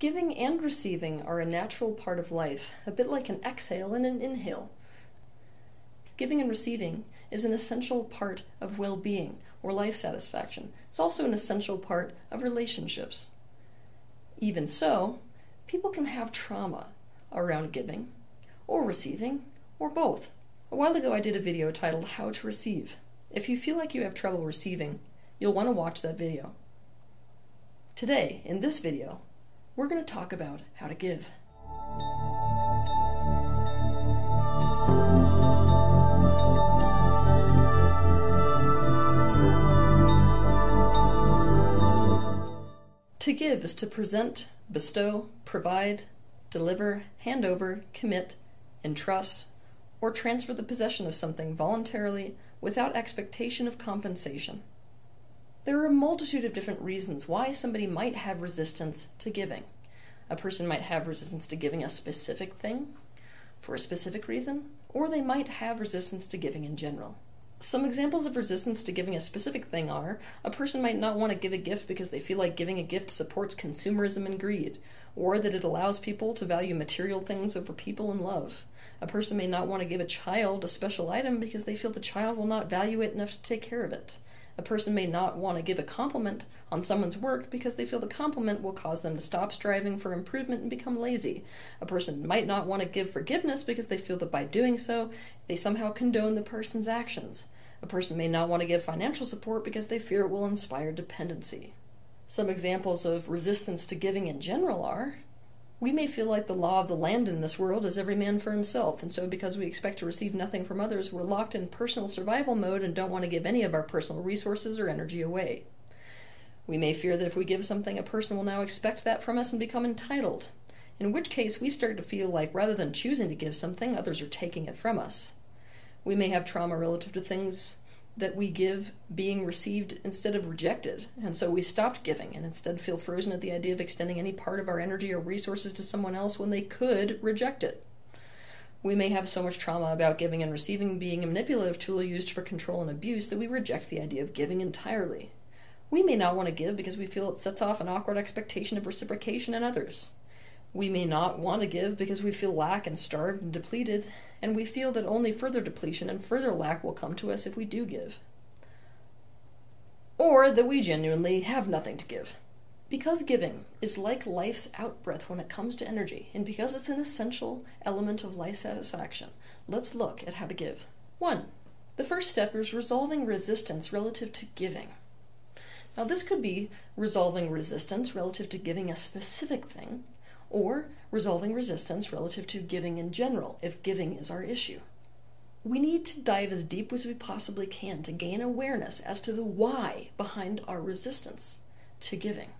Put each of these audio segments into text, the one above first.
Giving and receiving are a natural part of life, a bit like an exhale and an inhale. Giving and receiving is an essential part of well being or life satisfaction. It's also an essential part of relationships. Even so, people can have trauma around giving or receiving or both. A while ago, I did a video titled How to Receive. If you feel like you have trouble receiving, you'll want to watch that video. Today, in this video, we're going to talk about how to give. To give is to present, bestow, provide, deliver, hand over, commit, entrust, or transfer the possession of something voluntarily without expectation of compensation. There are a multitude of different reasons why somebody might have resistance to giving. A person might have resistance to giving a specific thing for a specific reason, or they might have resistance to giving in general. Some examples of resistance to giving a specific thing are a person might not want to give a gift because they feel like giving a gift supports consumerism and greed, or that it allows people to value material things over people and love. A person may not want to give a child a special item because they feel the child will not value it enough to take care of it. A person may not want to give a compliment on someone's work because they feel the compliment will cause them to stop striving for improvement and become lazy. A person might not want to give forgiveness because they feel that by doing so, they somehow condone the person's actions. A person may not want to give financial support because they fear it will inspire dependency. Some examples of resistance to giving in general are we may feel like the law of the land in this world is every man for himself, and so because we expect to receive nothing from others, we're locked in personal survival mode and don't want to give any of our personal resources or energy away. We may fear that if we give something, a person will now expect that from us and become entitled, in which case we start to feel like rather than choosing to give something, others are taking it from us. We may have trauma relative to things that we give being received instead of rejected. And so we stopped giving and instead feel frozen at the idea of extending any part of our energy or resources to someone else when they could reject it. We may have so much trauma about giving and receiving being a manipulative tool used for control and abuse that we reject the idea of giving entirely. We may not want to give because we feel it sets off an awkward expectation of reciprocation in others. We may not want to give because we feel lack and starved and depleted, and we feel that only further depletion and further lack will come to us if we do give. Or that we genuinely have nothing to give. Because giving is like life's outbreath when it comes to energy, and because it's an essential element of life satisfaction, let's look at how to give. 1. The first step is resolving resistance relative to giving. Now, this could be resolving resistance relative to giving a specific thing, or resolving resistance relative to giving in general, if giving is our issue. We need to dive as deep as we possibly can to gain awareness as to the why behind our resistance to giving.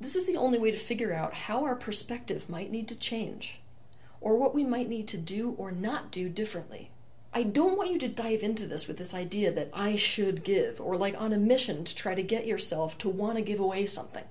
This is the only way to figure out how our perspective might need to change, or what we might need to do or not do differently. I don't want you to dive into this with this idea that I should give, or like on a mission to try to get yourself to want to give away something.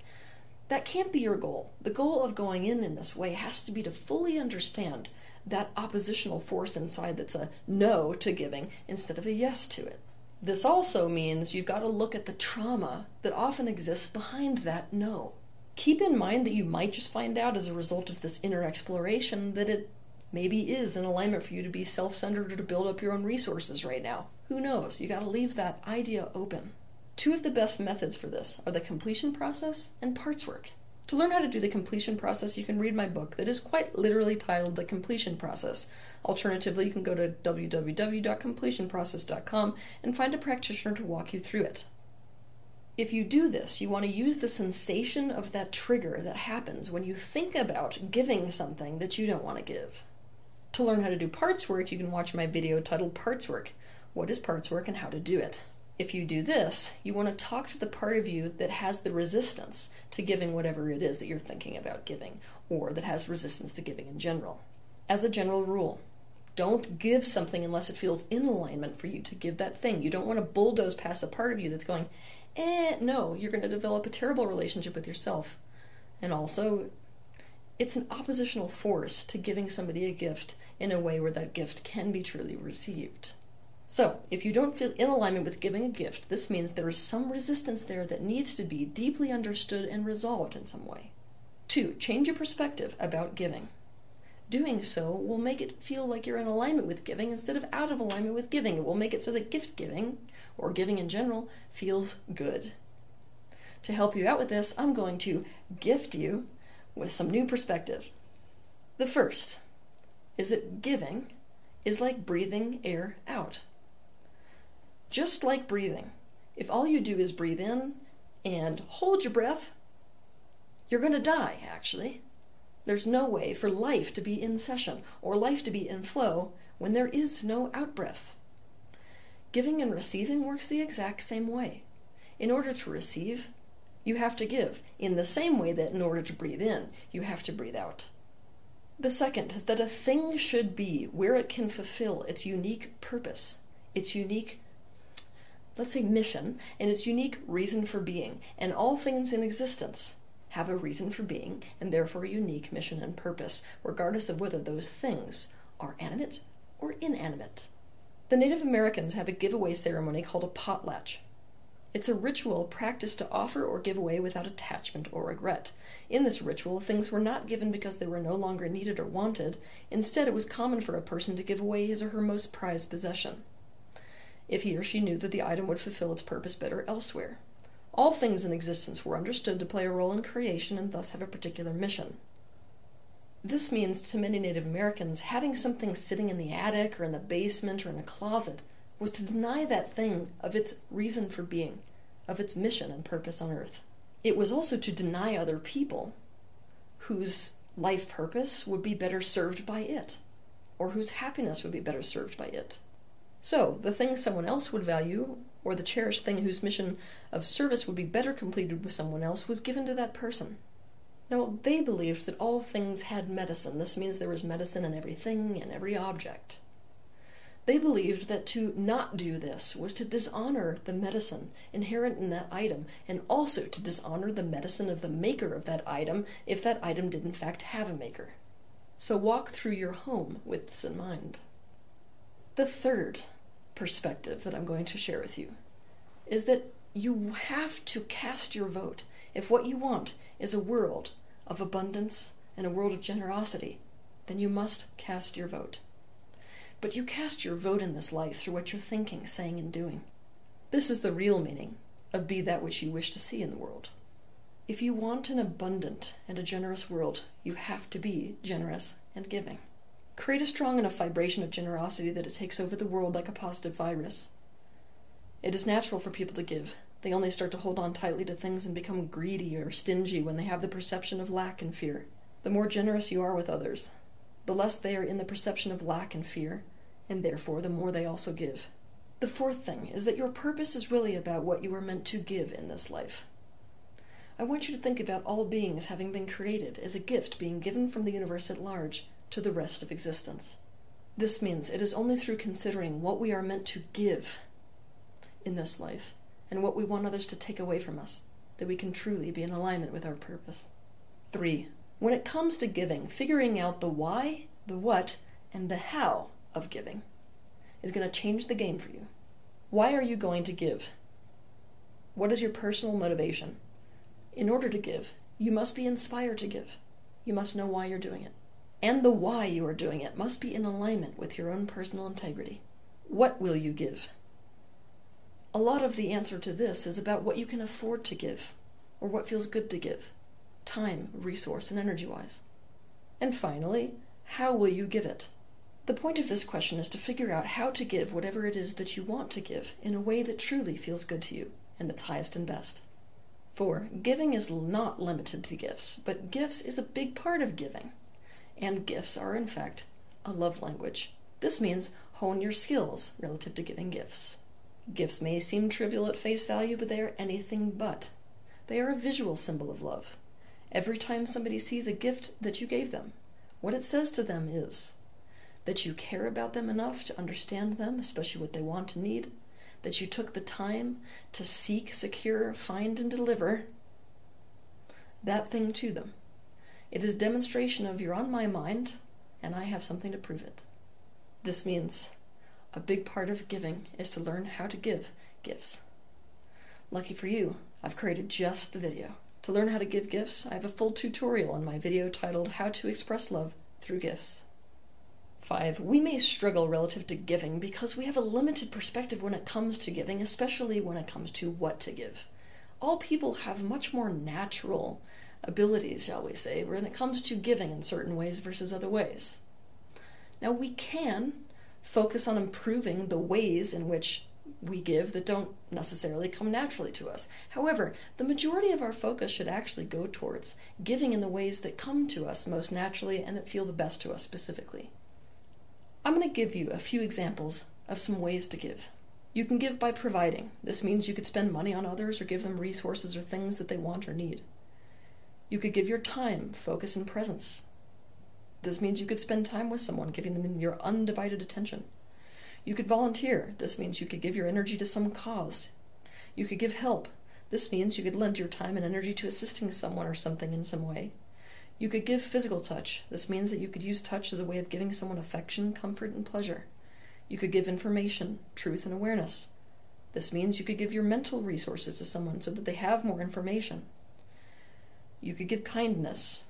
That can't be your goal. The goal of going in in this way has to be to fully understand that oppositional force inside that's a no to giving instead of a yes to it. This also means you've got to look at the trauma that often exists behind that no. Keep in mind that you might just find out as a result of this inner exploration that it maybe is an alignment for you to be self centered or to build up your own resources right now. Who knows? You got to leave that idea open. Two of the best methods for this are the completion process and parts work. To learn how to do the completion process, you can read my book that is quite literally titled The Completion Process. Alternatively, you can go to www.completionprocess.com and find a practitioner to walk you through it. If you do this, you want to use the sensation of that trigger that happens when you think about giving something that you don't want to give. To learn how to do parts work, you can watch my video titled Parts Work What is Parts Work and How to Do It if you do this, you want to talk to the part of you that has the resistance to giving whatever it is that you're thinking about giving, or that has resistance to giving in general. As a general rule, don't give something unless it feels in alignment for you to give that thing. You don't want to bulldoze past a part of you that's going, eh, no, you're going to develop a terrible relationship with yourself. And also, it's an oppositional force to giving somebody a gift in a way where that gift can be truly received. So, if you don't feel in alignment with giving a gift, this means there is some resistance there that needs to be deeply understood and resolved in some way. Two, change your perspective about giving. Doing so will make it feel like you're in alignment with giving instead of out of alignment with giving. It will make it so that gift giving, or giving in general, feels good. To help you out with this, I'm going to gift you with some new perspective. The first is that giving is like breathing air out. Just like breathing, if all you do is breathe in and hold your breath, you're going to die, actually. There's no way for life to be in session or life to be in flow when there is no outbreath. Giving and receiving works the exact same way. In order to receive, you have to give, in the same way that in order to breathe in, you have to breathe out. The second is that a thing should be where it can fulfill its unique purpose, its unique, let's say, mission, and its unique reason for being. And all things in existence have a reason for being, and therefore a unique mission and purpose, regardless of whether those things are animate or inanimate. The Native Americans have a giveaway ceremony called a potlatch. It's a ritual practiced to offer or give away without attachment or regret. In this ritual, things were not given because they were no longer needed or wanted. Instead, it was common for a person to give away his or her most prized possession, if he or she knew that the item would fulfill its purpose better elsewhere. All things in existence were understood to play a role in creation and thus have a particular mission. This means to many Native Americans, having something sitting in the attic or in the basement or in a closet was to deny that thing of its reason for being, of its mission and purpose on earth. It was also to deny other people whose life purpose would be better served by it, or whose happiness would be better served by it. So, the thing someone else would value, or the cherished thing whose mission of service would be better completed with someone else, was given to that person. Now, they believed that all things had medicine. This means there was medicine in everything and every object. They believed that to not do this was to dishonor the medicine inherent in that item, and also to dishonor the medicine of the maker of that item if that item did in fact have a maker. So walk through your home with this in mind. The third perspective that I'm going to share with you is that you have to cast your vote if what you want is a world of abundance and a world of generosity, then you must cast your vote but you cast your vote in this life through what you're thinking, saying, and doing. This is the real meaning of be that which you wish to see in the world. If you want an abundant and a generous world, you have to be generous and giving. Create a strong enough vibration of generosity that it takes over the world like a positive virus. It is natural for people to give. They only start to hold on tightly to things and become greedy or stingy when they have the perception of lack and fear. The more generous you are with others, the less they are in the perception of lack and fear, and therefore the more they also give. The fourth thing is that your purpose is really about what you are meant to give in this life. I want you to think about all beings having been created as a gift being given from the universe at large to the rest of existence. This means it is only through considering what we are meant to give in this life and what we want others to take away from us that we can truly be in alignment with our purpose. 3. When it comes to giving, figuring out the why, the what, and the how of giving is going to change the game for you. Why are you going to give? What is your personal motivation? In order to give, you must be inspired to give. You must know why you're doing it. And the why you are doing it must be in alignment with your own personal integrity. What will you give? A lot of the answer to this is about what you can afford to give, or what feels good to give time, resource, and energy wise. And finally, how will you give it? The point of this question is to figure out how to give whatever it is that you want to give in a way that truly feels good to you and that's highest and best. For giving is not limited to gifts, but gifts is a big part of giving. And gifts are, in fact, a love language. This means hone your skills relative to giving gifts. Gifts may seem trivial at face value, but they are anything but. They are a visual symbol of love. Every time somebody sees a gift that you gave them, what it says to them is, that you care about them enough to understand them, especially what they want and need, that you took the time to seek, secure, find, and deliver that thing to them. It is demonstration of you're on my mind, and I have something to prove it. This means a big part of giving is to learn how to give gifts. Lucky for you, I've created just the video To learn how to give gifts, I have a full tutorial in my video titled How to Express Love Through Gifts. 5. We may struggle relative to giving because we have a limited perspective when it comes to giving, especially when it comes to what to give. All people have much more natural abilities, shall we say, when it comes to giving in certain ways versus other ways. Now, we can focus on improving the ways in which we give that don't necessarily come naturally to us. However, the majority of our focus should actually go towards giving in the ways that come to us most naturally and that feel the best to us specifically. I'm going to give you a few examples of some ways to give. You can give by providing. This means you could spend money on others or give them resources or things that they want or need. You could give your time, focus, and presence. This means you could spend time with someone, giving them your undivided attention. You could volunteer. This means you could give your energy to some cause. You could give help. This means you could lend your time and energy to assisting someone or something in some way. You could give physical touch. This means that you could use touch as a way of giving someone affection, comfort, and pleasure. You could give information, truth, and awareness. This means you could give your mental resources to someone so that they have more information. You could give kindness.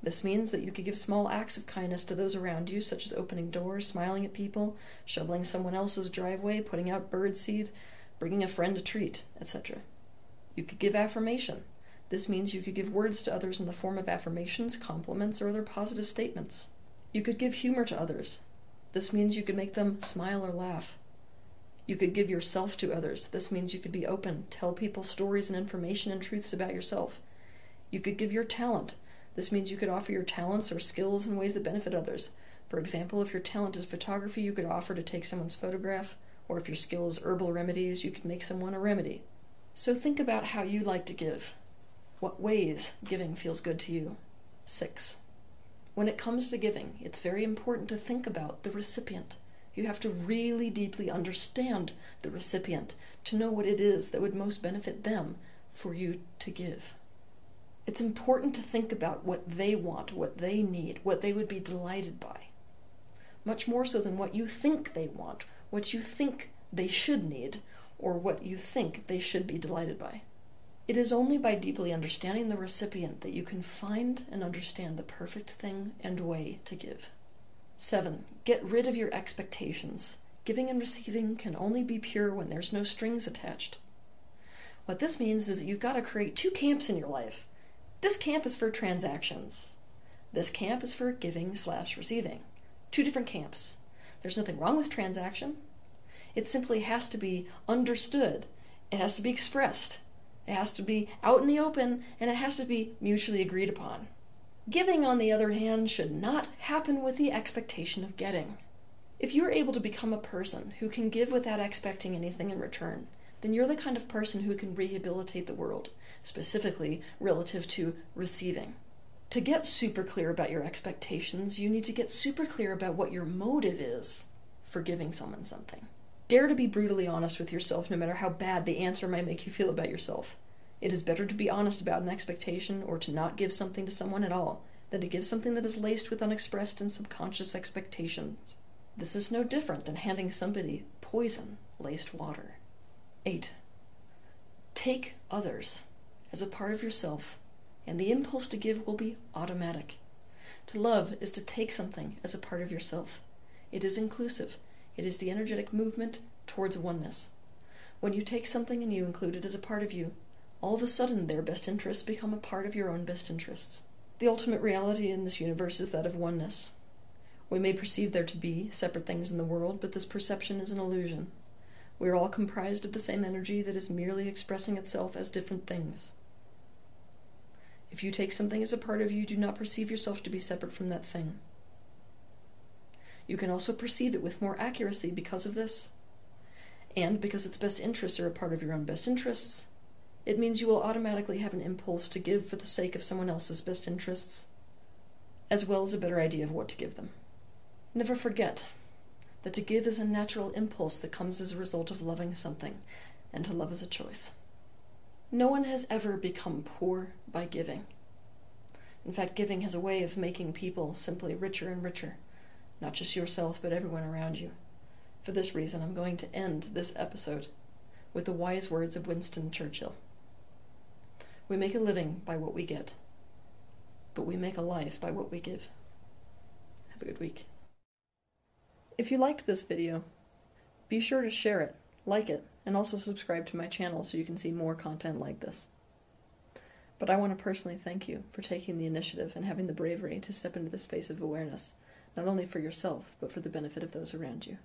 This means that you could give small acts of kindness to those around you, such as opening doors, smiling at people, shoveling someone else's driveway, putting out bird seed, bringing a friend a treat, etc. You could give affirmation. This means you could give words to others in the form of affirmations, compliments, or other positive statements. You could give humor to others. This means you could make them smile or laugh. You could give yourself to others. This means you could be open, tell people stories and information and truths about yourself. You could give your talent. This means you could offer your talents or skills in ways that benefit others. For example, if your talent is photography, you could offer to take someone's photograph, or if your skill is herbal remedies, you could make someone a remedy. So think about how you like to give. What ways giving feels good to you? 6. When it comes to giving, it's very important to think about the recipient. You have to really deeply understand the recipient to know what it is that would most benefit them for you to give. It's important to think about what they want, what they need, what they would be delighted by. Much more so than what you think they want, what you think they should need, or what you think they should be delighted by. It is only by deeply understanding the recipient that you can find and understand the perfect thing and way to give. 7. Get rid of your expectations. Giving and receiving can only be pure when there's no strings attached. What this means is that you've got to create two camps in your life. This camp is for transactions. This camp is for giving slash receiving. Two different camps. There's nothing wrong with transaction. It simply has to be understood. It has to be expressed. It has to be out in the open and it has to be mutually agreed upon. Giving, on the other hand, should not happen with the expectation of getting. If you're able to become a person who can give without expecting anything in return, then you're the kind of person who can rehabilitate the world, specifically relative to receiving. To get super clear about your expectations, you need to get super clear about what your motive is for giving someone something. Dare to be brutally honest with yourself, no matter how bad the answer might make you feel about yourself. It is better to be honest about an expectation or to not give something to someone at all than to give something that is laced with unexpressed and subconscious expectations. This is no different than handing somebody poison laced water. 8. Take others as a part of yourself, and the impulse to give will be automatic. To love is to take something as a part of yourself. It is inclusive, it is the energetic movement towards oneness. When you take something and you include it as a part of you, all of a sudden their best interests become a part of your own best interests. The ultimate reality in this universe is that of oneness. We may perceive there to be separate things in the world, but this perception is an illusion. We are all comprised of the same energy that is merely expressing itself as different things. If you take something as a part of you, do not perceive yourself to be separate from that thing. You can also perceive it with more accuracy because of this. And because its best interests are a part of your own best interests, it means you will automatically have an impulse to give for the sake of someone else's best interests, as well as a better idea of what to give them. Never forget that to give is a natural impulse that comes as a result of loving something, and to love is a choice. No one has ever become poor by giving. In fact, giving has a way of making people simply richer and richer not just yourself, but everyone around you. For this reason, I'm going to end this episode with the wise words of Winston Churchill We make a living by what we get, but we make a life by what we give. Have a good week. If you liked this video, be sure to share it, like it, and also subscribe to my channel so you can see more content like this. But I want to personally thank you for taking the initiative and having the bravery to step into the space of awareness, not only for yourself, but for the benefit of those around you.